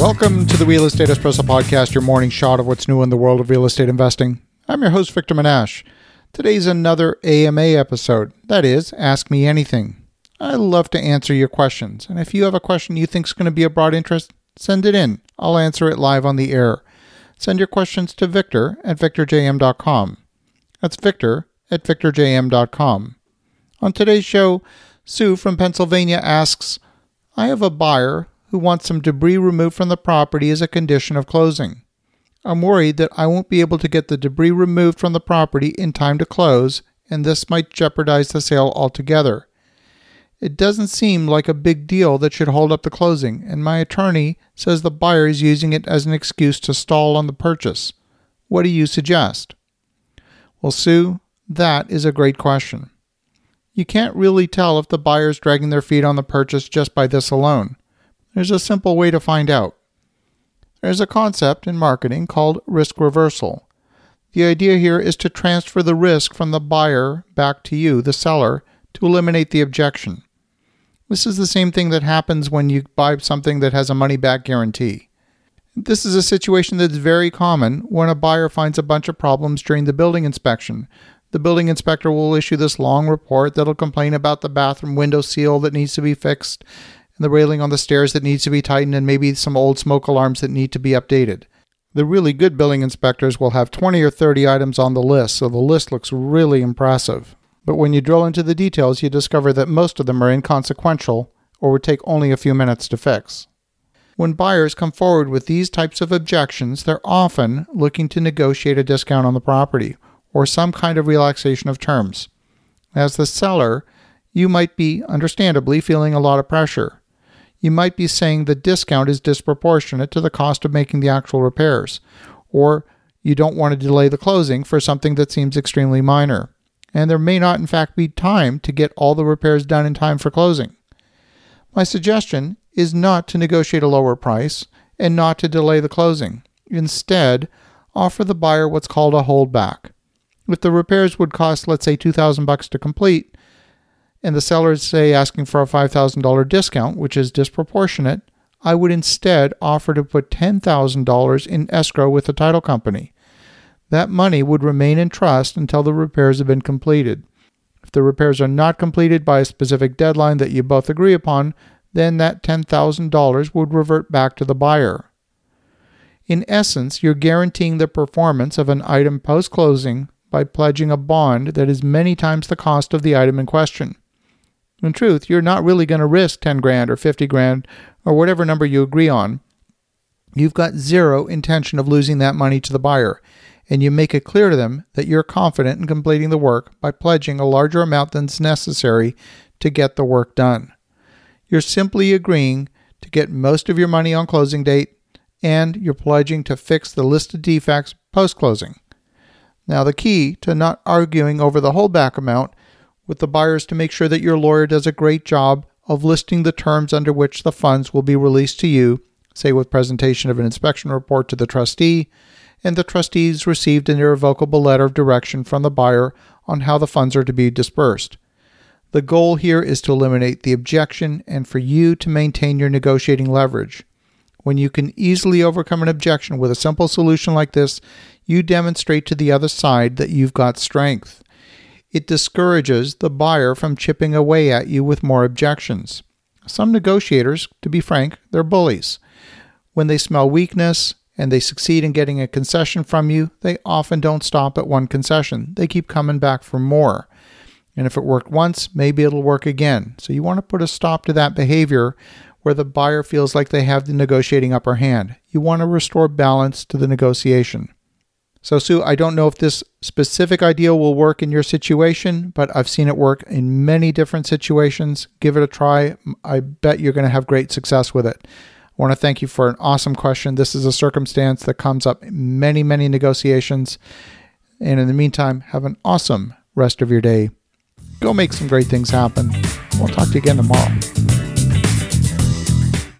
Welcome to the Real Estate Espresso Podcast, your morning shot of what's new in the world of real estate investing. I'm your host, Victor Menasce. Today's another AMA episode. That is, Ask Me Anything. I love to answer your questions, and if you have a question you think is going to be of broad interest, send it in. I'll answer it live on the air. Send your questions to victor at victorjm.com. That's victor at victorjm.com. On today's show, Sue from Pennsylvania asks, I have a buyer who wants some debris removed from the property as a condition of closing. I'm worried that I won't be able to get the debris removed from the property in time to close, and this might jeopardize the sale altogether. It doesn't seem like a big deal that should hold up the closing, and my attorney says the buyer is using it as an excuse to stall on the purchase. What do you suggest? Well, Sue, that is a great question. You can't really tell if the buyer is dragging their feet on the purchase just by this alone. There's a simple way to find out. There's a concept in marketing called risk reversal. The idea here is to transfer the risk from the buyer back to you, the seller, to eliminate the objection. This is the same thing that happens when you buy something that has a money back guarantee. This is a situation that's very common when a buyer finds a bunch of problems during the building inspection. The building inspector will issue this long report that'll complain about the bathroom window seal that needs to be fixed and the railing on the stairs that needs to be tightened, and maybe some old smoke alarms that need to be updated. The really good building inspectors will have 20 or 30 items on the list, so the list looks really impressive. But when you drill into the details, you discover that most of them are inconsequential or would take only a few minutes to fix. When buyers come forward with these types of objections, they're often looking to negotiate a discount on the property or some kind of relaxation of terms. As the seller, you might be understandably feeling a lot of pressure you might be saying the discount is disproportionate to the cost of making the actual repairs, or you don't want to delay the closing for something that seems extremely minor, and there may not, in fact, be time to get all the repairs done in time for closing. My suggestion is not to negotiate a lower price and not to delay the closing. Instead, offer the buyer what's called a holdback. If the repairs would cost, let's say, 2000 bucks to complete, and the seller is, say, asking for a $5,000 discount, which is disproportionate, I would instead offer to put $10,000 in escrow with the title company. That money would remain in trust until the repairs have been completed. If the repairs are not completed by a specific deadline that you both agree upon, then that $10,000 would revert back to the buyer. In essence, you're guaranteeing the performance of an item post closing by pledging a bond that is many times the cost of the item in question. In truth, you're not really going to risk 10 grand or 50 grand or whatever number you agree on. You've got zero intention of losing that money to the buyer, and you make it clear to them that you're confident in completing the work by pledging a larger amount than's necessary to get the work done. You're simply agreeing to get most of your money on closing date, and you're pledging to fix the listed defects post closing. Now, the key to not arguing over the holdback amount with the buyers to make sure that your lawyer does a great job of listing the terms under which the funds will be released to you, say with presentation of an inspection report to the trustee, and the trustees received an irrevocable letter of direction from the buyer on how the funds are to be dispersed. The goal here is to eliminate the objection and for you to maintain your negotiating leverage. When you can easily overcome an objection with a simple solution like this, you demonstrate to the other side that you've got strength it discourages the buyer from chipping away at you with more objections. Some negotiators, to be frank, they're bullies. When they smell weakness and they succeed in getting a concession from you, they often don't stop at one concession. They keep coming back for more. And if it worked once, maybe it'll work again. So you want to put a stop to that behavior where the buyer feels like they have the negotiating upper hand. You want to restore balance to the negotiation. So, Sue, I don't know if this specific idea will work in your situation, but I've seen it work in many different situations. Give it a try. I bet you're going to have great success with it. I want to thank you for an awesome question. This is a circumstance that comes up in many, many negotiations. And in the meantime, have an awesome rest of your day. Go make some great things happen. We'll talk to you again tomorrow.